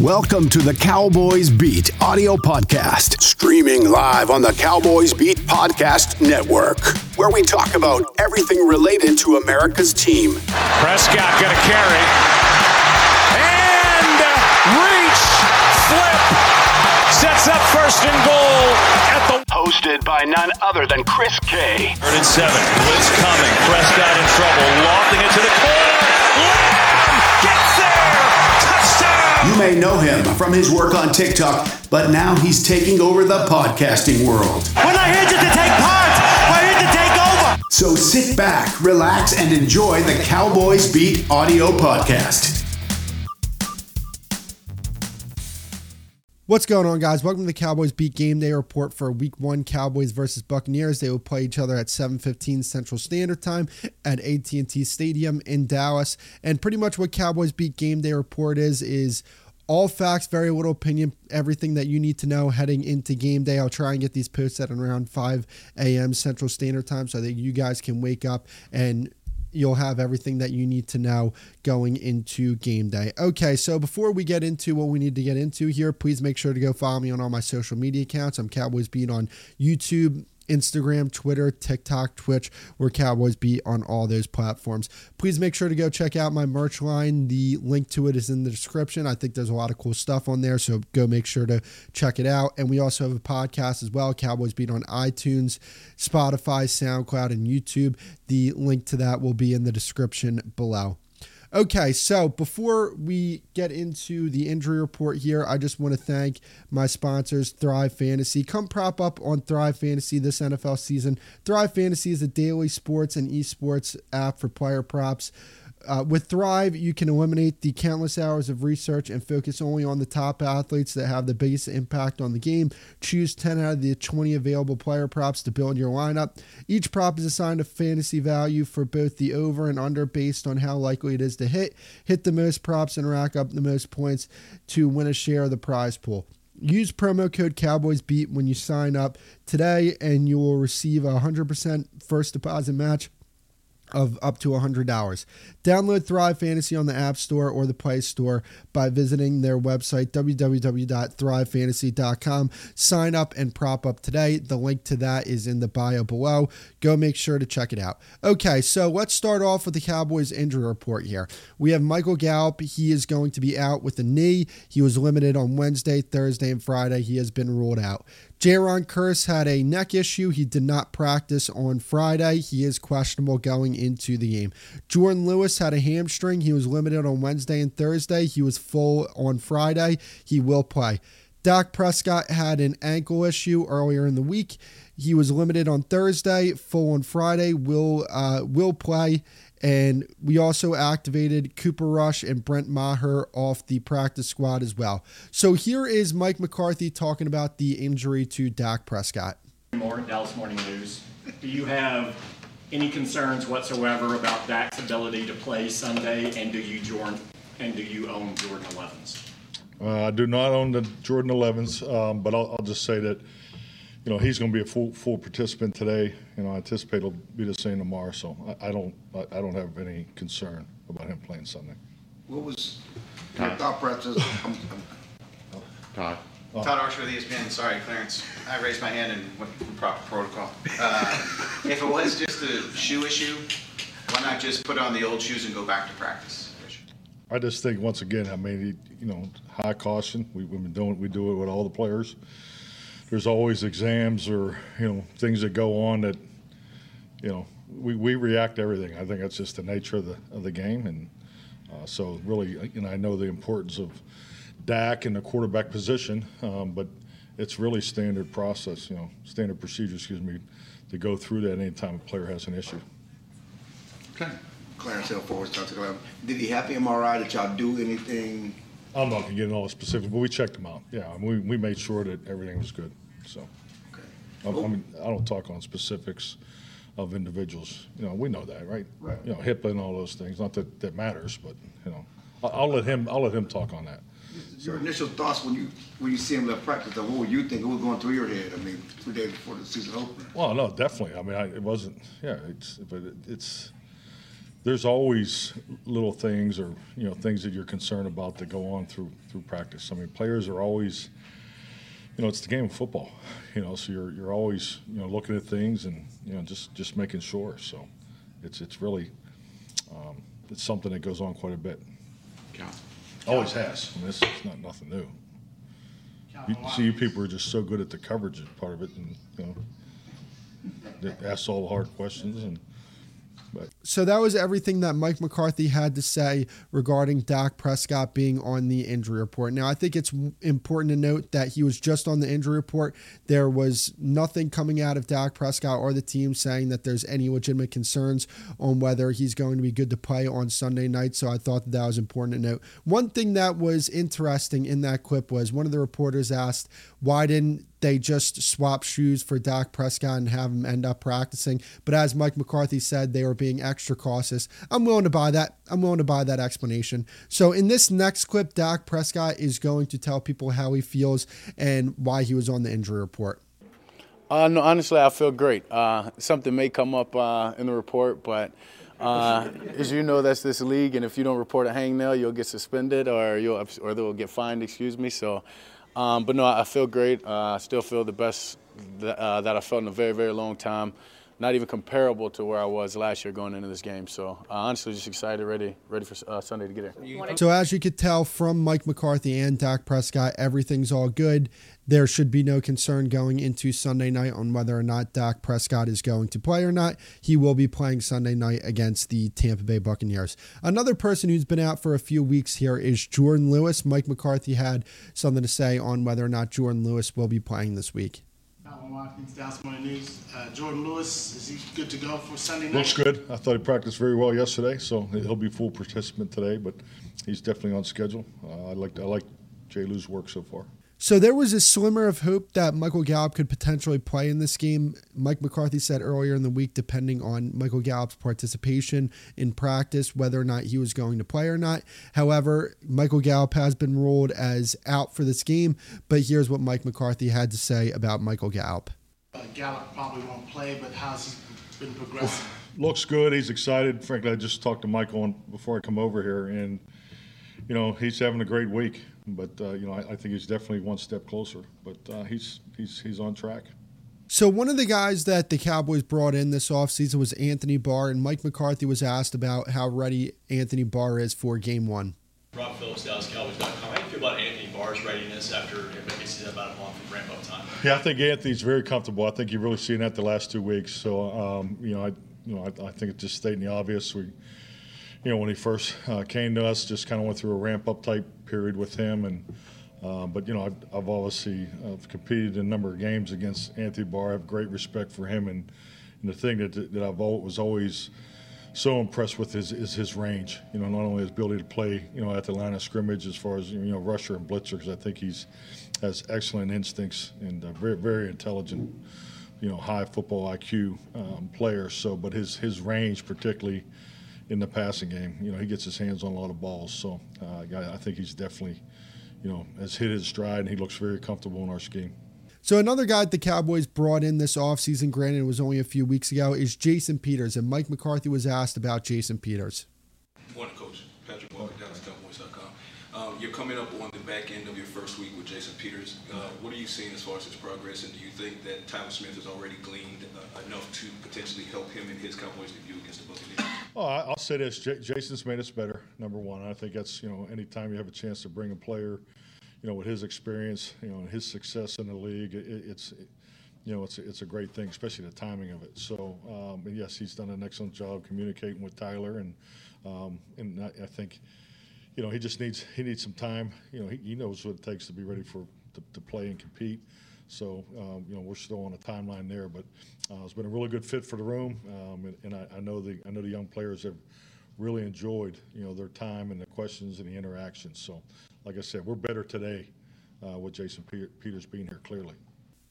Welcome to the Cowboys Beat audio podcast, streaming live on the Cowboys Beat Podcast Network, where we talk about everything related to America's team. Prescott going to carry. And reach, flip, sets up first and goal at the. Hosted by none other than Chris K. Third and seven. Blitz coming. Prescott in trouble. Lofting it to the corner. You may know him from his work on TikTok, but now he's taking over the podcasting world. We're not here just to take part. We're here to take over. So sit back, relax, and enjoy the Cowboys Beat audio podcast. What's going on, guys? Welcome to the Cowboys Beat Game Day report for Week One Cowboys versus Buccaneers. They will play each other at 7:15 Central Standard Time at AT&T Stadium in Dallas. And pretty much what Cowboys Beat Game Day report is is all facts, very little opinion, everything that you need to know heading into game day. I'll try and get these posted at around 5 a.m. Central Standard Time so that you guys can wake up and you'll have everything that you need to know going into game day. Okay, so before we get into what we need to get into here, please make sure to go follow me on all my social media accounts. I'm Cowboys Beat on YouTube. Instagram, Twitter, TikTok, Twitch, where Cowboys Beat on all those platforms. Please make sure to go check out my merch line. The link to it is in the description. I think there's a lot of cool stuff on there, so go make sure to check it out. And we also have a podcast as well, Cowboys Beat on iTunes, Spotify, SoundCloud, and YouTube. The link to that will be in the description below. Okay, so before we get into the injury report here, I just want to thank my sponsors, Thrive Fantasy. Come prop up on Thrive Fantasy this NFL season. Thrive Fantasy is a daily sports and esports app for player props. Uh, with Thrive, you can eliminate the countless hours of research and focus only on the top athletes that have the biggest impact on the game. Choose 10 out of the 20 available player props to build your lineup. Each prop is assigned a fantasy value for both the over and under based on how likely it is to hit. Hit the most props and rack up the most points to win a share of the prize pool. Use promo code CowboysBeat when you sign up today, and you will receive a 100% first deposit match of up to $100. Download Thrive Fantasy on the App Store or the Play Store by visiting their website, www.thrivefantasy.com. Sign up and prop up today. The link to that is in the bio below. Go make sure to check it out. Okay, so let's start off with the Cowboys injury report here. We have Michael Gallup. He is going to be out with a knee. He was limited on Wednesday, Thursday, and Friday. He has been ruled out. Jayron Kearse had a neck issue. He did not practice on Friday. He is questionable going into the game. Jordan Lewis had a hamstring. He was limited on Wednesday and Thursday. He was full on Friday. He will play. Dak Prescott had an ankle issue earlier in the week. He was limited on Thursday, full on Friday. Will uh, will play. And we also activated Cooper Rush and Brett Maher off the practice squad as well. So here is Mike McCarthy talking about the injury to Dak Prescott. More Dallas Morning News. Do you have any concerns whatsoever about Dak's ability to play Sunday, and do you Jordan and do you own Jordan 11s? Uh, I do not own the Jordan 11s, um, but I'll, I'll, just say that you know he's going to be a full full participant today. You know, I anticipate he'll be the same tomorrow. So I, I don't I, I, don't have any concern about him playing Sunday. What was your thought process? Todd. Oh. Todd Archer with ESPN. Sorry, Clarence. I raised my hand and went from proper protocol. Uh, if it was just a shoe issue, why not just put on the old shoes and go back to practice? I just think once again, I mean, you know, high caution. We, have been doing, we do it with all the players. There's always exams or you know things that go on that, you know, we, we react to everything. I think that's just the nature of the of the game, and uh, so really, you know, I know the importance of Dak in the quarterback position, um, but it's really standard process, you know, standard procedure, excuse me, to go through that anytime a player has an issue. Okay. Clarence Hill Fort Worth talked about. Did he have the MRI? Did y'all do anything? I'm not gonna get into all the specifics, but we checked him out. Yeah, we, we made sure that everything was good. So, okay. I, I mean, I don't talk on specifics of individuals. You know, we know that, right? Right. You know, HIPAA and all those things. Not that that matters, but you know, I'll, I'll let him. I'll let him talk on that. Your initial thoughts when you when you see him left practice, what were you thinking? What was going through your head? I mean, three days before the season opened. Well, no, definitely. I mean, I, it wasn't. Yeah, it's but it, it's there's always little things or you know things that you're concerned about that go on through through practice. I mean, players are always, you know, it's the game of football, you know, so you're you're always you know looking at things and you know just just making sure. So it's it's really um, it's something that goes on quite a bit. Count. Always has. I mean, this is not nothing new. You see, you people are just so good at the coverage part of it, and you know, they ask all the hard questions and. So that was everything that Mike McCarthy had to say regarding Dak Prescott being on the injury report. Now, I think it's important to note that he was just on the injury report. There was nothing coming out of Dak Prescott or the team saying that there's any legitimate concerns on whether he's going to be good to play on Sunday night. So I thought that, that was important to note. One thing that was interesting in that clip was one of the reporters asked, why didn't they just swap shoes for Dak Prescott and have him end up practicing. But as Mike McCarthy said, they were being extra cautious. I'm willing to buy that. I'm willing to buy that explanation. So in this next clip, Dak Prescott is going to tell people how he feels and why he was on the injury report. Uh, no, honestly, I feel great. Uh, something may come up uh, in the report, but uh, as you know, that's this league, and if you don't report a hangnail, you'll get suspended or you'll or they'll get fined. Excuse me. So, um, but no, I feel great. Uh, I still feel the best that, uh, that I felt in a very, very long time. Not even comparable to where I was last year going into this game. So, uh, honestly, just excited, ready, ready for uh, Sunday to get here. So as you could tell from Mike McCarthy and Dak Prescott, everything's all good. There should be no concern going into Sunday night on whether or not Dak Prescott is going to play or not. He will be playing Sunday night against the Tampa Bay Buccaneers. Another person who's been out for a few weeks here is Jordan Lewis. Mike McCarthy had something to say on whether or not Jordan Lewis will be playing this week. Watkins, Dallas Morning News. Uh, Jordan Lewis, is he good to go for Sunday night? Looks good. I thought he practiced very well yesterday, so he'll be full participant today. But he's definitely on schedule. Uh, I like I like Jay Lou's work so far. So there was a slimmer of hope that Michael Gallup could potentially play in this game. Mike McCarthy said earlier in the week, depending on Michael Gallup's participation in practice, whether or not he was going to play or not. However, Michael Gallup has been ruled as out for this game. But here's what Mike McCarthy had to say about Michael Gallup. Uh, Gallup probably won't play, but how's he been progressing? Looks good. He's excited. Frankly, I just talked to Michael before I come over here, and you know he's having a great week. But uh, you know I, I think he's definitely one step closer. But uh, he's he's he's on track. So one of the guys that the Cowboys brought in this offseason was Anthony Barr, and Mike McCarthy was asked about how ready Anthony Barr is for game one. Rob Phillips, DallasCowboys.com. How do you feel about Anthony Barr's readiness after I guess he's about a month of ramp up time? Yeah, I think Anthony's very comfortable. I think you've really seen that the last two weeks. So um, you know I you know I, I think it's just stating the obvious. We you know when he first uh, came to us, just kind of went through a ramp up type period with him and. Uh, but you know, I've, I've obviously I've competed in a number of games against Anthony Barr. I have great respect for him, and, and the thing that that I've al- was always so impressed with is, is his range. You know, not only his ability to play, you know, at the line of scrimmage as far as you know, rusher and blitzer. Because I think he's has excellent instincts and very very intelligent. You know, high football IQ um, player. So, but his his range, particularly in the passing game, you know, he gets his hands on a lot of balls. So, uh, I think he's definitely you know, has hit his stride and he looks very comfortable in our scheme. So another guy the Cowboys brought in this offseason, granted it was only a few weeks ago, is Jason Peters. And Mike McCarthy was asked about Jason Peters. Morning, Coach. Patrick Walker, DallasCowboys.com. Um, you're coming up on the back end of your first week with Jason Peters. Uh, what are you seeing as far as his progress, and do you think that Tyler Smith has already gleaned uh, enough to potentially help him in his Cowboys debut against the Buccaneers? I- I'll say this: J- Jason's made us better. Number one, I think that's you know, anytime you have a chance to bring a player, you know, with his experience, you know, and his success in the league, it, it's, you know, it's a, it's a great thing, especially the timing of it. So, um, yes, he's done an excellent job communicating with Tyler, and um, and I, I think, you know, he just needs he needs some time. You know, he, he knows what it takes to be ready for to, to play and compete. So, um, you know, we're still on a timeline there, but uh, it's been a really good fit for the room, um, and, and I, I know the I know the young players have really enjoyed you know their time and the questions and the interactions. So, like I said, we're better today uh, with Jason Pe- Peters being here clearly.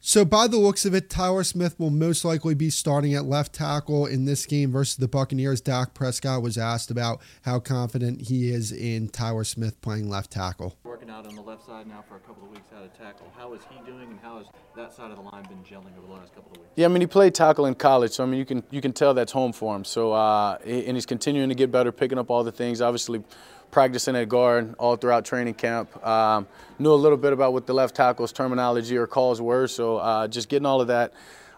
So by the looks of it, Tyler Smith will most likely be starting at left tackle in this game versus the Buccaneers. Dak Prescott was asked about how confident he is in Tyler Smith playing left tackle. On out on the left side now for a couple of weeks out of tackle. How is he doing, and how has that side of the line been gelling over the last couple of weeks? Yeah, I mean he played tackle in college, so I mean you can you can tell that's home for him. So uh, and he's continuing to get better, picking up all the things. Obviously, practicing at guard all throughout training camp. Um, knew a little bit about what the left tackle's terminology or calls were, so uh, just getting all of that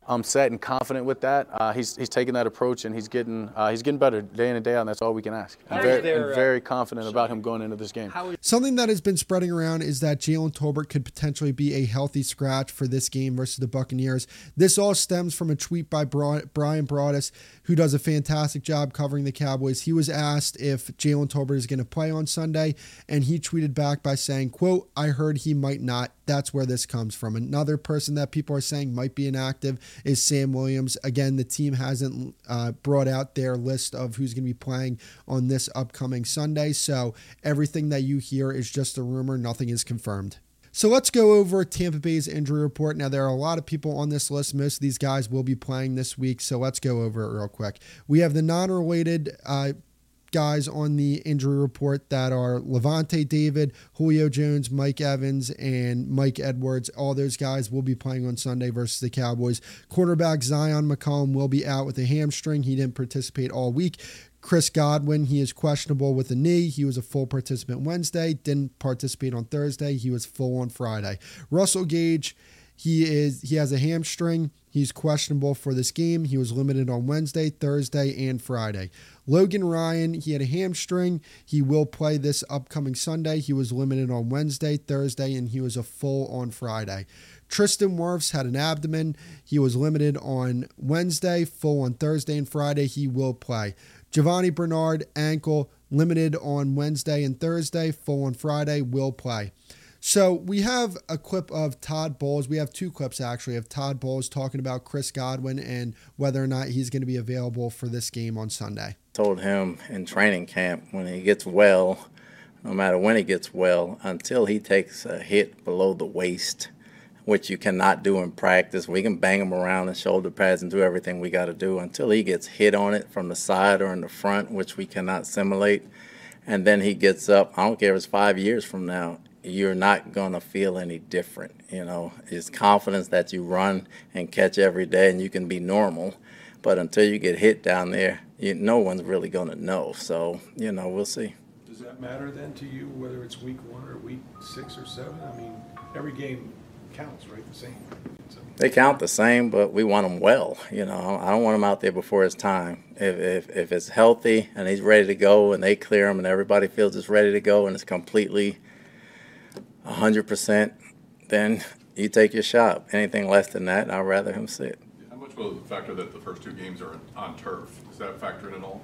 um, set and confident with that. Uh, he's he's taking that approach and he's getting uh, he's getting better day in and day out. and That's all we can ask. I'm very, there, I'm very confident about him going into this game. Something that has been spreading around is that Jalen Tolbert could potentially be a healthy scratch for this game versus the Buccaneers. This all stems from a tweet by Bryan Broaddus, who does a fantastic job covering the Cowboys. He was asked if Jalen Tolbert is going to play on Sunday, and he tweeted back by saying, "quote I heard he might not. That's where this comes from." Another person that people are saying might be inactive is Sam Williams. Again, the team hasn't uh, brought out their list of who's going to be playing on this upcoming Sunday, so everything that you hear is just a rumor. Nothing is confirmed. So let's go over Tampa Bay's injury report. Now, there are a lot of people on this list. Most of these guys will be playing this week, so let's go over it real quick. We have the non related uh, guys on the injury report that are Lavonte David, Julio Jones, Mike Evans, and Mike Edwards. All those guys will be playing on Sunday versus the Cowboys. Quarterback Zyon McCollum will be out with a hamstring. He didn't participate all week. Chris Godwin, he is questionable with a knee. He was a full participant Wednesday, didn't participate on Thursday. He was full on Friday. Russell Gage, he is he has a hamstring. He's questionable for this game. He was limited on Wednesday, Thursday, and Friday. Logan Ryan, he had a hamstring. He will play this upcoming Sunday. He was limited on Wednesday, Thursday, and he was a full on Friday. Tristan Wirfs had an abdomen. He was limited on Wednesday, full on Thursday and Friday. He will play. Giovani Bernard, ankle, limited on Wednesday and Thursday, full on Friday, will play. So we have a clip of Todd Bowles. We have two clips actually of Todd Bowles talking about Chris Godwin and whether or not he's going to be available for this game on Sunday. Told him in training camp when he gets well, no matter when he gets well, until he takes a hit below the waist, which you cannot do in practice. We can bang him around in shoulder pads and do everything we got to do until he gets hit on it from the side or in the front, which we cannot simulate. And then he gets up. I don't care if it's five years from now. You're not going to feel any different. You know, it's confidence that you run and catch every day and you can be normal. But until you get hit down there, you, no one's really going to know. So, you know, we'll see. Does that matter then to you, whether it's week one or week six or seven? I mean, every game counts, right? The same. So. They count the same, but we want them well. You know, I don't want them out there before his time. If, if, if it's healthy and he's ready to go and they clear him and everybody feels it's ready to go and it's completely 100%, then you take your shot. Anything less than that, I'd rather him sit. How much will the factor that the first two games are on turf? Does that factor in at all?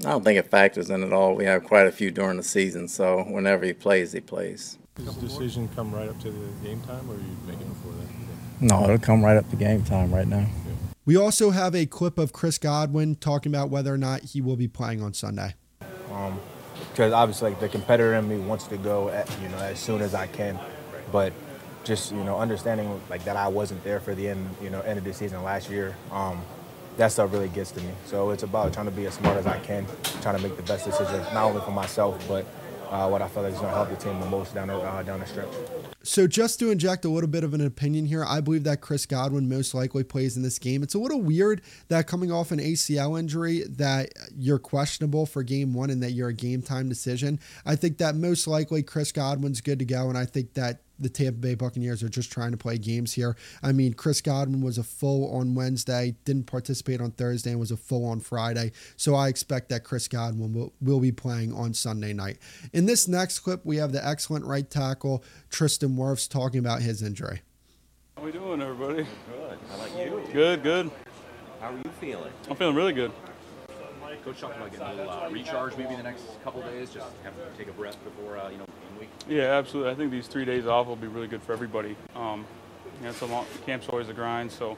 I don't think it factors in at all. We have quite a few during the season, so whenever he plays, he plays. Does the decision come right up to the game time, or are you making it before that? No, it'll come right up to game time right now. We also have a clip of Chris Godwin talking about whether or not he will be playing on Sunday. Um, because obviously, like the competitor in me wants to go, at, you know, as soon as I can, but just you know, understanding like that I wasn't there for the end, you know, end of the season last year. Um, that stuff really gets to me. So it's about trying to be as smart as I can, trying to make the best decision, not only for myself, but uh, what I feel like is going to help the team the most down the, uh, down the stretch. So, just to inject a little bit of an opinion here, I believe that Chris Godwin most likely plays in this game. It's a little weird that coming off an ACL injury that you're questionable for game one and that you're a game time decision. I think that most likely Chris Godwin's good to go, and I think that the Tampa Bay Buccaneers are just trying to play games here. I mean, Chris Godwin was a full on Wednesday, didn't participate on Thursday, and was a full on Friday. So I expect that Chris Godwin will, will be playing on Sunday night. In this next clip, we have the excellent right tackle, Tristan Wirfs, talking about his injury. How are we doing, everybody? Good. How about you? Good, good. How are you feeling? I'm feeling really good. Coach talked about getting a little uh, recharge maybe in the next couple days, just have to take a breath before uh, you know game week. Yeah, absolutely. I think these three days off will be really good for everybody. Um, you know, it's a long camp's always a grind, so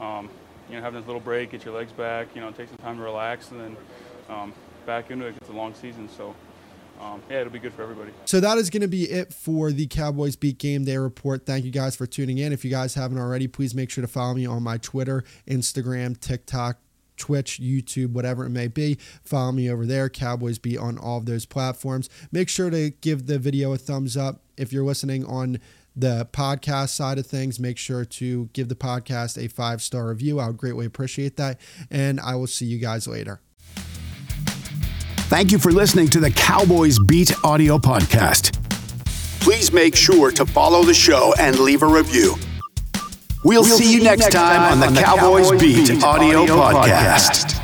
um, you know having this little break, get your legs back, you know, take some time to relax, and then um, back into it. It's a long season, so. Um, yeah, it'll be good for everybody. So that is going to be it for the Cowboys Beat Game Day report. Thank you guys for tuning in. If you guys haven't already, please make sure to follow me on my Twitter, Instagram, TikTok, Twitch, YouTube, whatever it may be. Follow me over there, Cowboys Beat on all of those platforms. Make sure to give the video a thumbs up. If you're listening on the podcast side of things, make sure to give the podcast a five star review. I would greatly appreciate that. And I will see you guys later. Thank you for listening to the Cowboys Beat audio podcast. Please make sure to follow the show and leave a review. We'll, see, you next time, on the, Cowboys, Beat, audio, podcast.